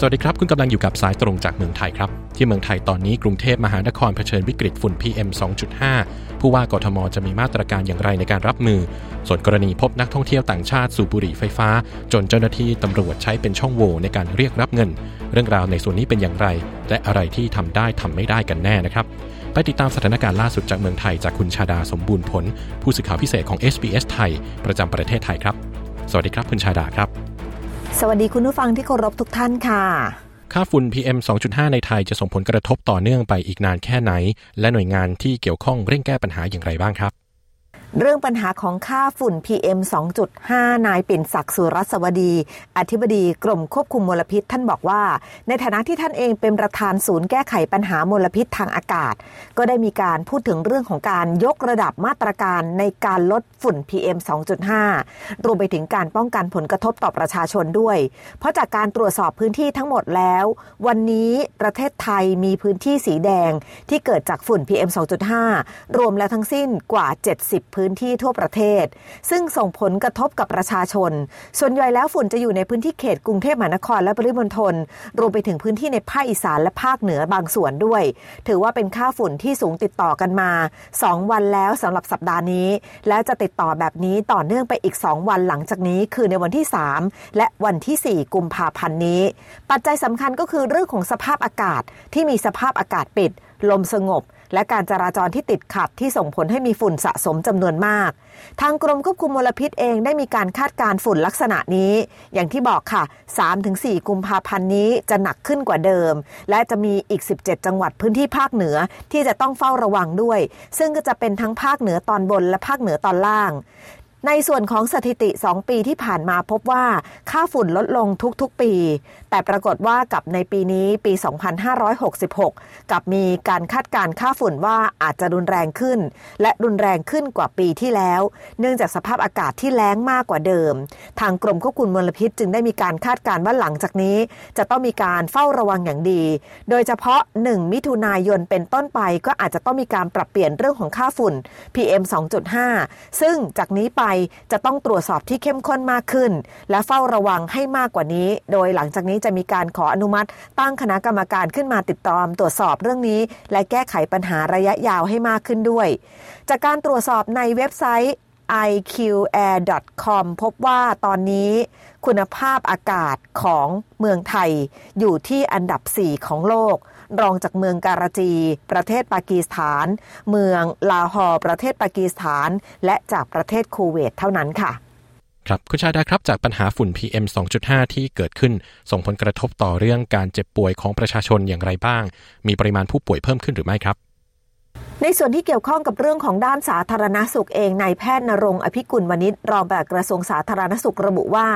สวัสดีครับ คุณกำลังอยู่กับสายตรงจากเมืองไทยครับ ที่เมืองไทยตอนนี้กรุงเทพมหานครเผชิญวิกฤตฝุ่น PM 2.5 ผู้ว่ากทมจะมีมาตรการอย่างไรในการรับมือ ส่วนกรณีพบนักท่องเที่ยวต่างชาติสูบบุหรี่ไฟฟ้า จนเจ้าหน้าที่ตำรวจใช้เป็นช่องโหว่ในการเรียกรับเงิน เรื่องราวในส่วนนี้เป็นอย่างไร และอะไรที่ทำได้ทำไม่ได้กันแน่นะครับ ไปติดตามสถานการณ์ล่าสุดจากเมืองไทยจากคุณชาดาสมบูรณ์ผล ผู้สื่อข่าวพิเศษของ SBS ไทยประจำประเทศไทยครับ สวัสดีครับคุณชาดาครับ สวัสดีคุณผู้ฟังที่เคารพทุกท่านค่ะ ค่าฝุ่น PM 2.5 ในไทยจะส่งผลกระทบต่อเนื่องไปอีกนานแค่ไหน และหน่วยงานที่เกี่ยวข้องเร่งแก้ปัญหาอย่างไรบ้างครับ เรื่องปัญหาของค่าฝุ่น PM 2.5 นายปิ่นศักดิ์สุรสวดี อธิบดีกรมควบคุมมลพิษ ท่านบอกว่า ในฐานะที่ท่านเองเป็นประธานศูนย์แก้ไขปัญหามลพิษทางอากาศ ก็ได้มีการพูดถึงเรื่องของการยกระดับมาตรการในการลดฝุ่น PM 2.5 รวมไปถึงการป้องกันผลกระทบต่อประชาชนด้วย เพราะจากการตรวจสอบพื้นที่ทั้งหมดแล้ว วันนี้ประเทศไทยมีพื้นที่สีแดงที่เกิดจากฝุ่น PM 2.5 รวมแล้วทั้งสิ้นกว่า 70 พื้นื้นที่ทั่วประเทศ ซึ่งส่งผลกระทบกับประชาชน ส่วนใหญ่แล้วฝุ่นจะอยู่ในพื้นที่เขตกรุงเทพมหานครและปริมณฑลรวมไปถึงพื้นที่ในภาคอีสานและภาคเหนือบางส่วนด้วย ถือว่าเป็นค่าฝุ่นที่สูงติดต่อกันมา 2 วันแล้วสำหรับสัปดาห์นี้ และจะติดต่อแบบนี้ต่อเนื่องไปอีก 2 วันหลังจากนี้ คือในวันที่ 3 และวันที่ 4 กุมภาพันธ์นี้ ปัจจัยสำคัญก็คือเรื่องของสภาพอากาศที่มีสภาพอากาศปิดลมสงบ และการจราจรที่ติดขัดที่ส่งผลให้มีฝุ่นสะสมจำนวนมาก ทางกรมควบคุมมลพิษเองได้มีการคาดการฝุ่นลักษณะนี้ อย่างที่บอกค่ะ 3-4 กุมภาพันธ์นี้จะหนักขึ้นกว่าเดิม และจะมีอีก 17 จังหวัดพื้นที่ภาคเหนือที่จะต้องเฝ้าระวังด้วย ซึ่งก็จะเป็นทั้งภาคเหนือตอนบนและภาคเหนือตอนล่าง ในส่วนของสถิติ 2 ปีที่ผ่านมาพบว่าค่าฝุ่นลดลงทุกๆปี แต่ปรากฏว่ากับในปีนี้ปี 2566 กับมีการคาดการค่าฝุ่นว่าอาจจะรุนแรงขึ้น และรุนแรงขึ้นกว่าปีที่แล้ว เนื่องจากสภาพอากาศที่แล้งมากกว่าเดิม ทางกรมควบคุมมลพิษจึงได้มีการคาดการว่าหลังจากนี้ จะต้องมีการเฝ้าระวังอย่างดี โดยเฉพาะ 1 มิถุนายนเป็นต้นไปก็อาจจะต้องมีการปรับเปลี่ยนเรื่องของค่าฝุ่น PM 2.5 ซึ่งจากนี้ไปจะต้องตรวจสอบที่เข้มข้นมากขึ้น และเฝ้าระวังให้มากกว่านี้ โดยหลังจากนี้จะมีการขออนุมัติ ตั้งคณะกรรมการขึ้นมาติดตามตรวจสอบเรื่องนี้ และแก้ไขปัญหาระยะยาวให้มากขึ้นด้วย จากการตรวจสอบในเว็บไซต์ iqair.com พบว่าตอนนี้คุณภาพอากาศของเมืองไทยอยู่ที่อันดับ 4 ของโลก รองจากเมืองการาจี ประเทศปากีสถาน เมืองลาฮอร์ประเทศปากีสถาน และจากประเทศคูเวตเท่านั้นค่ะครับคุณชาดาครับจากปัญหาฝุ่น PM 2.5 ที่เกิดขึ้น ส่งผลกระทบต่อเรื่องการเจ็บป่วยของประชาชนอย่างไรบ้าง มีปริมาณผู้ป่วยเพิ่มขึ้นหรือไม่ครับ ในส่วนที่เกี่ยวข้องกับเรื่องของด้านสาธารณสุขเองนายแพทย์นรงอภิกุลวณิชรองปลัดกระทรวงสาธารณสุขระบุว่า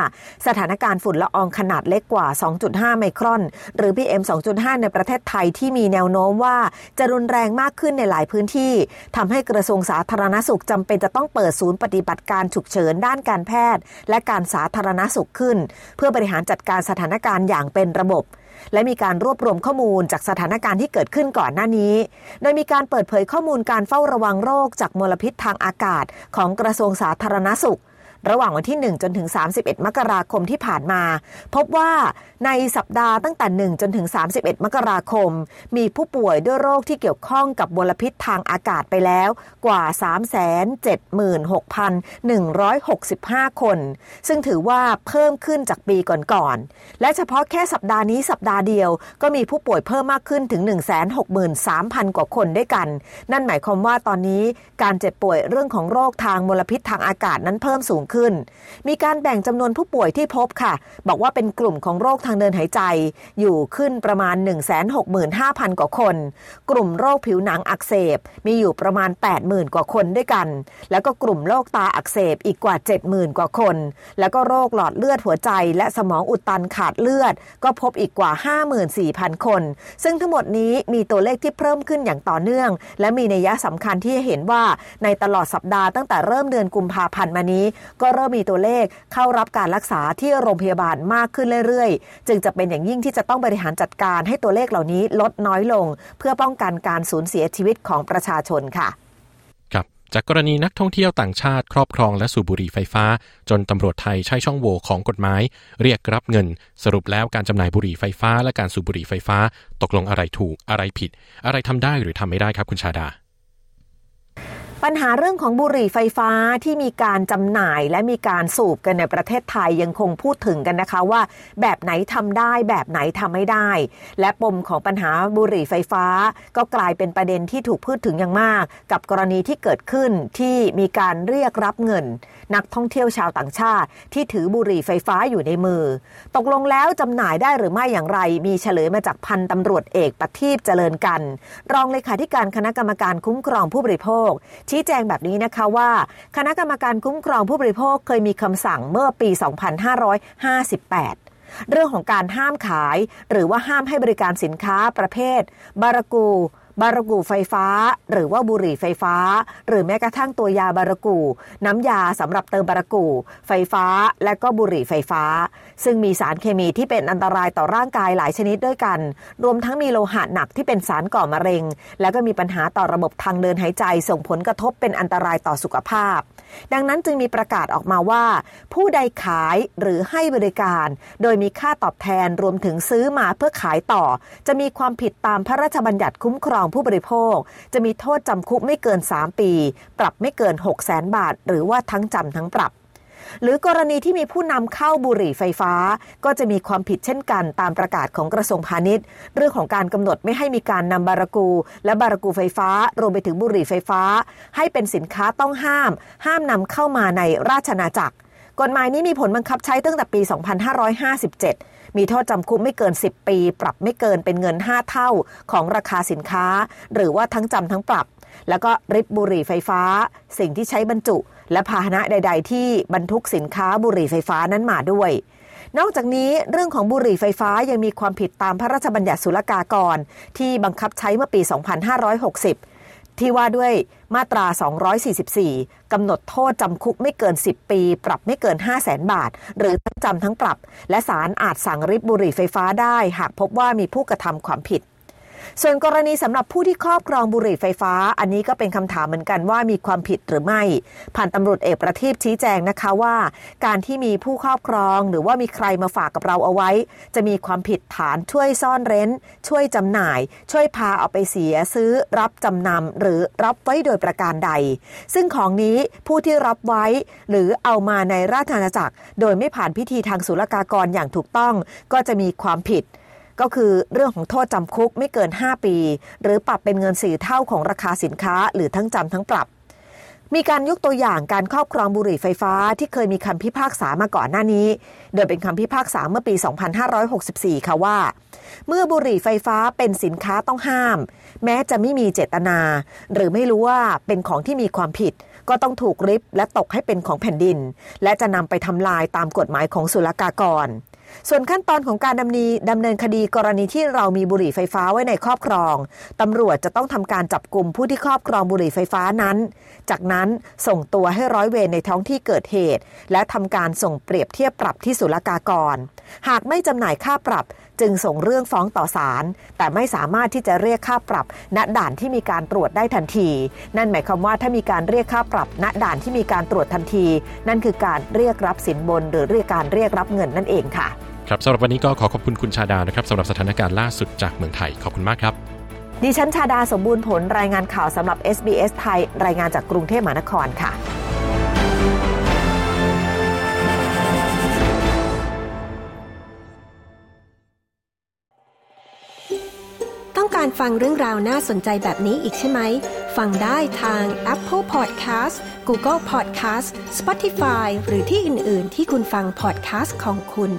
สถานการณ์ฝุ่นละอองขนาดเล็กกว่า 2.5 ไมครอน หรือ PM 2.5 ในประเทศไทยที่มีแนวโน้มว่า จะรุนแรงมากขึ้นในหลายพื้นที่ทำให้กระทรวงสาธารณสุขจำเป็นจะต้องเปิดศูนย์ปฏิบัติการฉุกเฉินด้านการแพทย์ และการสาธารณสุขขึ้น เพื่อบริหารจัดการสถานการณ์อย่างเป็นระบบ และมีการรวบรวมข้อมูลจากสถานการณ์ที่เกิดขึ้นก่อนหน้านี้ โดยมีการเปิดเผยข้อมูลการเฝ้าระวังโรคจากมลพิษทางอากาศของกระทรวงสาธารณสุข ระหว่างวันที่ 1 จนถึง 31 มกราคมที่ผ่านมา พบว่าในสัปดาห์ตั้งแต่ 1 จนถึง 31 มกราคม มีผู้ป่วยด้วยโรคที่เกี่ยวข้องกับมลพิษทางอากาศไปแล้วกว่า 376,165 คน ซึ่งถือว่าเพิ่มขึ้นจากปีก่อนๆ และเฉพาะแค่สัปดาห์นี้สัปดาห์เดียวก็มีผู้ป่วยเพิ่มมากขึ้นถึง 163,000 กว่าคนด้วยกัน นั่นหมายความว่าตอนนี้การเจ็บป่วยเรื่องของโรคทางมลพิษทางอากาศนั้นเพิ่มสูงขึ้น มีการแบ่งจำนวนผู้ป่วยที่พบค่ะ บอกว่าเป็นกลุ่มของโรคทางเดินหายใจ อยู่ขึ้นประมาณ 165,000 กว่าคน กลุ่มโรคผิวหนังอักเสบ มีอยู่ประมาณ 80,000 กว่าคนด้วยกัน แล้วก็กลุ่มโรคตาอักเสบอีกกว่า 70,000 กว่าคน แล้วก็โรคหลอดเลือดหัวใจ และสมองอุดตันขาดเลือด ก็พบอีกกว่า 54,000 คน ซึ่งทั้งหมดนี้มีตัวเลขที่เพิ่มขึ้นอย่างต่อเนื่อง และมีนัยะสำคัญที่เห็นว่าในตลอดสัปดาห์ตั้งแต่เริ่มเดือนกุมภาพันธ์มานี้ก็เริ่มมีตัวเลขเข้ารับการรักษาที่โรงพยาบาลมากขึ้นเรื่อยๆ จึงจะเป็นอย่างยิ่งที่จะต้องบริหารจัดการให้ตัวเลขเหล่านี้ลดน้อยลง เพื่อป้องกันการสูญเสียชีวิตของประชาชนค่ะครับจากกรณีนักท่องเที่ยวต่างชาติครอบครองและสูบบุหรี่ไฟฟ้า จนตำรวจไทยใช้ช่องโหว่ของกฎหมาย เรียกรับเงิน สรุปแล้วการจำหน่ายบุหรี่ไฟฟ้าและการสูบบุหรี่ไฟฟ้า ตกลงอะไรถูกอะไรผิด อะไรทำได้หรือทำไม่ได้ครับคุณชาดา ปัญหาเรื่องของบุหรี่ไฟฟ้าที่มีการจำหน่ายและมีการสูบกันในประเทศไทยยังคงพูดถึงกันนะคะว่า แบบไหนทำได้แบบไหนทำไม่ได้ และปมของปัญหาบุหรี่ไฟฟ้า ก็กลายเป็นประเด็นที่ถูกพูดถึงอย่างมาก กับกรณีที่เกิดขึ้นที่มีการเรียกรับเงิน นักท่องเที่ยวชาวต่างชาติ ที่ถือบุหรี่ไฟฟ้าอยู่ในมือ ตกลงแล้วจำหน่ายได้หรือไม่อย่างไร มีเฉลยมาจากพันตำรวจเอกปฏิบเจริญกัน รองเลขาธิการคณะกรรมการคุ้มครองผู้บริโภคชี้แจงแบบนี้นะคะว่า คณะกรรมการคุ้มครองผู้บริโภคเคยมีคำสั่งเมื่อปี 2558เรื่องของการห้ามขาย หรือว่าห้ามให้บริการสินค้าประเภท บารากู บารากูไฟฟ้า หรือว่าบุหรี่ไฟฟ้า หรือแม้กระทั่งตัวยาบารากู น้ำยาสำหรับเติมบารากู ไฟฟ้า และก็บุหรี่ไฟฟ้า ซึ่งมีสารเคมีที่เป็นอันตรายต่อร่างกายหลายชนิดด้วยกัน รวมทั้งมีโลหะหนักที่เป็นสารก่อมะเร็ง แล้วก็มีปัญหาต่อระบบทางเดินหายใจส่งผลกระทบเป็นอันตรายต่อสุขภาพ ดังนั้นจึงมีประกาศออกมาว่า ผู้ใดขายหรือให้บริการ โดยมีค่าตอบแทนรวมถึงซื้อมาเพื่อขายต่อ จะมีความผิดตามพระราชบัญญัติคุ้มครองผู้บริโภค จะมีโทษจำคุกไม่เกิน 3 ปี ปรับไม่เกิน 6 0 0 0 0 0บาท หรือว่าทั้งจำทั้งปรับ หรือกรณีที่มีผู้นำเข้าบุหรี่ไฟฟ้า ก็จะมีความผิดเช่นกันตามประกาศของกระทรวงพาณิชย์ เรื่องของการกำหนดไม่ให้มีการนำบารากู และบารากูไฟฟ้ารวมไปถึงบุหรี่ไฟฟ้า ให้เป็นสินค้าต้องห้าม ห้ามนำเข้ามาในราชอาณาจักร กฎหมายนี้มีผลบังคับใช้ตั้งแต่ปี 2557 มีโทษจำคุกไม่เกิน 10 ปี ปรับไม่เกินเป็นเงิน 5 เท่าของราคาสินค้า หรือว่าทั้งจำทั้งปรับ แล้วก็ริบบุหรี่ไฟฟ้า สิ่งที่ใช้บรรจุ และพาหนะใด ๆ ที่บรรทุกสินค้าบุหรี่ไฟฟ้านั้นมาด้วยนอกจากนี้เรื่องของบุหรี่ไฟฟ้ายังมีความผิดตามพระราชบัญญัติศุลกากร ที่บังคับใช้เมื่อปี 2560 ที่ว่าด้วยมาตรา 244 กำหนดโทษจำคุกไม่เกิน 10 ปี ปรับไม่เกิน 5 0 0แสนบาท หรือทั้งจำทั้งปรับ และศาลอาจสั่งริบบุหรี่ไฟฟ้าได้ หากพบว่ามีผู้กระทำความผิด ส่วนกรณีสำหรับผู้ที่ครอบครองบุหรี่ไฟฟ้า อันนี้ก็เป็นคำถามเหมือนกันว่ามีความผิดหรือไม่ผ่านตำรวจเอกประทีปชี้แจงนะคะว่า การที่มีผู้ครอบครองหรือว่ามีใครมาฝากกับเราเอาไว้ จะมีความผิดฐานช่วยซ่อนเร้น ช่วยจำหน่าย ช่วยพาเอาไปเสียซื้อ รับจำนำหรือรับไว้โดยประการใด ซึ่งของนี้ผู้ที่รับไว้ หรือเอามาในราชอาณาจักร โดยไม่ผ่านพิธีทางศุลกากรอย่างถูกต้อง ก็จะมีความผิด ก็คือเรื่องของโทษจำคุกไม่เกิน 5 ปี หรือปรับเป็นเงินสี่เท่าของราคาสินค้า หรือทั้งจำทั้งปรับ มีการยกตัวอย่างการครอบครองบุหรี่ไฟฟ้าที่เคยมีคำพิพากษามาก่อนหน้านี้ โดยเป็นคำพิพากษาเมื่อปี 2564 ค่ะว่า เมื่อบุหรี่ไฟฟ้าเป็นสินค้าต้องห้าม แม้จะไม่มีเจตนา หรือไม่รู้ว่าเป็นของที่มีความผิดก็ต้องถูกริบและตกให้เป็นของแผ่นดิน และจะนำไปทำลายตามกฎหมายของศุลกากร ส่วนขั้นตอนของการดำเนินดำเนินคดีกรณีที่เรามีบุหรี่ไฟฟ้าไว้ในครอบครอง ตำรวจจะต้องทำการจับกลุ่มผู้ที่ครอบครองบุหรี่ไฟฟ้านั้น จากนั้นส่งตัวให้ร้อยเวรในท้องที่เกิดเหตุ และทำการส่งเปรียบเทียบปรับที่ศุลกากร หากไม่จำหน่ายค่าปรับจึงส่งเรื่องฟ้องต่อศาลแต่ไม่สามารถที่จะเรียกค่าปรับ ณด่านที่มีการตรวจได้ทันที นั่นหมายความว่าถ้ามีการเรียกค่าปรับ ณด่านที่มีการตรวจทันที นั่นคือการเรียกรับสินบน หรือเรียกการเรียกรับเงินนั่นเองค่ะ ครับสำหรับวันนี้ก็ขอขอบคุณคุณชาดานะครับสำหรับสถานการณ์ล่าสุดจากเมืองไทยขอบคุณมากครับ ดิฉันชาดาสมบูรณ์ผลรายงานข่าวสำหรับ SBS ไทย รายงานจากกรุงเทพมหานครค่ะต้องการฟังเรื่องราวน่าสนใจแบบนี้อีกใช่ไหม ฟังได้ทาง Apple Podcast Google Podcast Spotify หรือที่อื่น ๆ ที่คุณฟัง podcast ของคุณ